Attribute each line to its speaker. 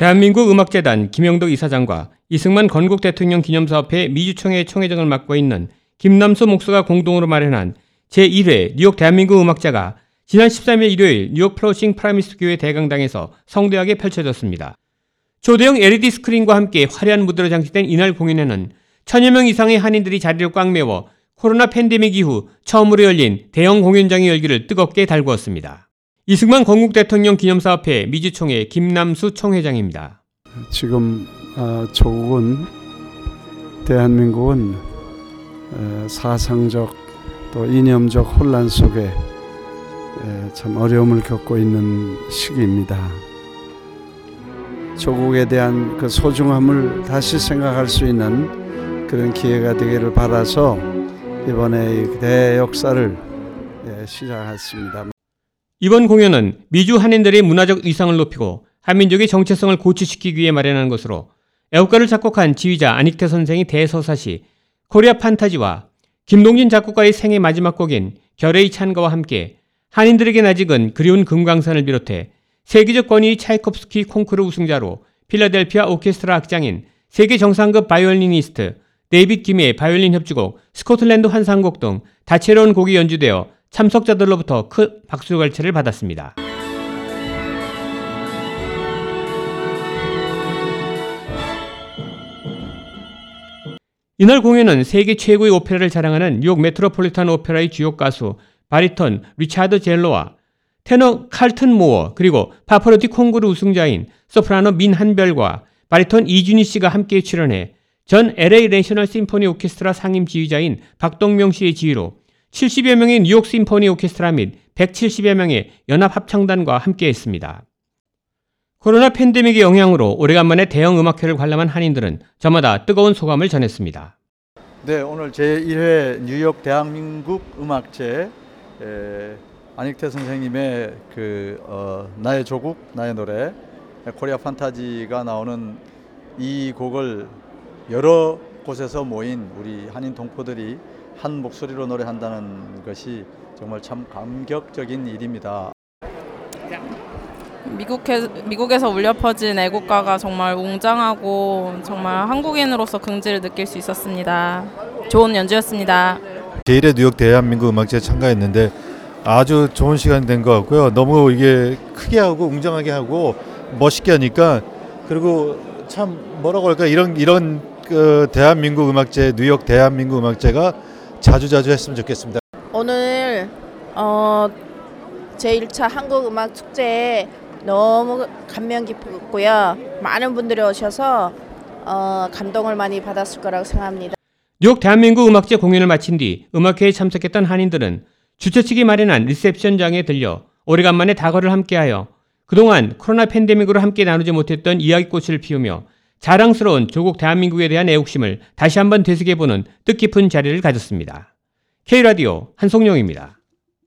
Speaker 1: 대한민국 음악재단 김영덕 이사장과 이승만 건국 대통령 기념사업회 미주총회 총회장을 맡고 있는 김남수 목사가 공동으로 마련한 제1회 뉴욕 대한민국 음악제가 지난 13일 일요일 뉴욕 플러싱 프라미스 교회 대강당에서 성대하게 펼쳐졌습니다. 초대형 LED 스크린과 함께 화려한 무대로 장식된 이날 공연에는 천여 명 이상의 한인들이 자리를 꽉 메워 코로나 팬데믹 이후 처음으로 열린 대형 공연장의 열기를 뜨겁게 달구었습니다. 이승만 건국 대통령 기념사업회 미주총회 김남수 총회장입니다.
Speaker 2: 지금 어, 조국은 대한민국은 에, 사상적 또 이념적 혼란 속에 에, 참 어려움을 겪고 있는 시기입니다. 조국에 대한 그 소중함을 다시 생각할 수 있는 그런 기회가 되기를 바라서 이번에 이 대역사를 예, 시작했습니다.
Speaker 1: 이번 공연은 미주 한인들의 문화적 위상을 높이고 한민족의 정체성을 고취시키기 위해 마련한 것으로 애국가를 작곡한 지휘자 안익태 선생의 대서사시 코리아 판타지와 김동진 작곡가의 생애 마지막 곡인 결의 찬가와 함께 한인들에게 아직은 그리운 금강산을 비롯해 세계적 권위 차이콥스키 콩쿠르 우승자로 필라델피아 오케스트라 악장인 세계 정상급 바이올리니스트 데이빗 김의 바이올린 협주곡 스코틀랜드 환상곡 등 다채로운 곡이 연주되어 참석자들로부터 큰 박수갈채를 받았습니다. 이날 공연은 세계 최고의 오페라를 자랑하는 뉴욕 메트로폴리탄 오페라의 주요 가수 바리톤 리차드 젤로와 테너 칼튼 모어 그리고 파바로티 콩쿠르 우승자인 소프라노 민한별과 바리톤 이준희 씨가 함께 출연해 전 LA 내셔널 심포니 오케스트라 상임 지휘자인 박동명 씨의 지휘로 70여 명의 뉴욕 심포니 오케스트라 및 170여 명의 연합 합창단과 함께 했습니다. 코로나 팬데믹의 영향으로 오래간만에 대형 음악회를 관람한 한인들은 저마다 뜨거운 소감을 전했습니다.
Speaker 3: 네, 오늘 제1회 뉴욕 대한민국 음악제 에, 안익태 선생님의 그 어, 나의 조국 나의 노래 코리아 판타지가 나오는 이 곡을 여러 곳에서 모인 우리 한인 동포들이 한 목소리로 노래한다는 것이 정말 참 감격적인 일입니다.
Speaker 4: 미국에, 미국에서 울려 퍼진 애국가가 정말 웅장하고 정말 한국인으로서 긍지를 느낄 수 있었습니다. 좋은 연주였습니다.
Speaker 5: 제1회 뉴욕 대한민국 음악제에 참가했는데 아주 좋은 시간이 된것 같고요. 너무 이게 크게 하고 웅장하게 하고 멋있게 하니까 그리고 참 뭐라고 할까 이런 이런 그 대한민국 음악제 뉴욕 대한민국 음악제가 자주 자주 했으면 좋겠습니다.
Speaker 6: 오늘 어, 제1차 한국음악 축제에 너무 감명 깊었고요. 많은 분들이 오셔서 어, 감동을 많이 받았을 거라고 생각합니다.
Speaker 1: 뉴욕 대한민국 음악제 공연을 마친 뒤 음악회에 참석했던 한인들은 주최 측이 마련한 리셉션장에 들려 오래간만에 다거를 함께하여 그동안 코로나 팬데믹으로 함께 나누지 못했던 이야기꽃을 피우며 자랑스러운 조국 대한민국에 대한 애국심을 다시 한번 되새겨보는 뜻깊은 자리를 가졌습니다. K라디오 한송영입니다.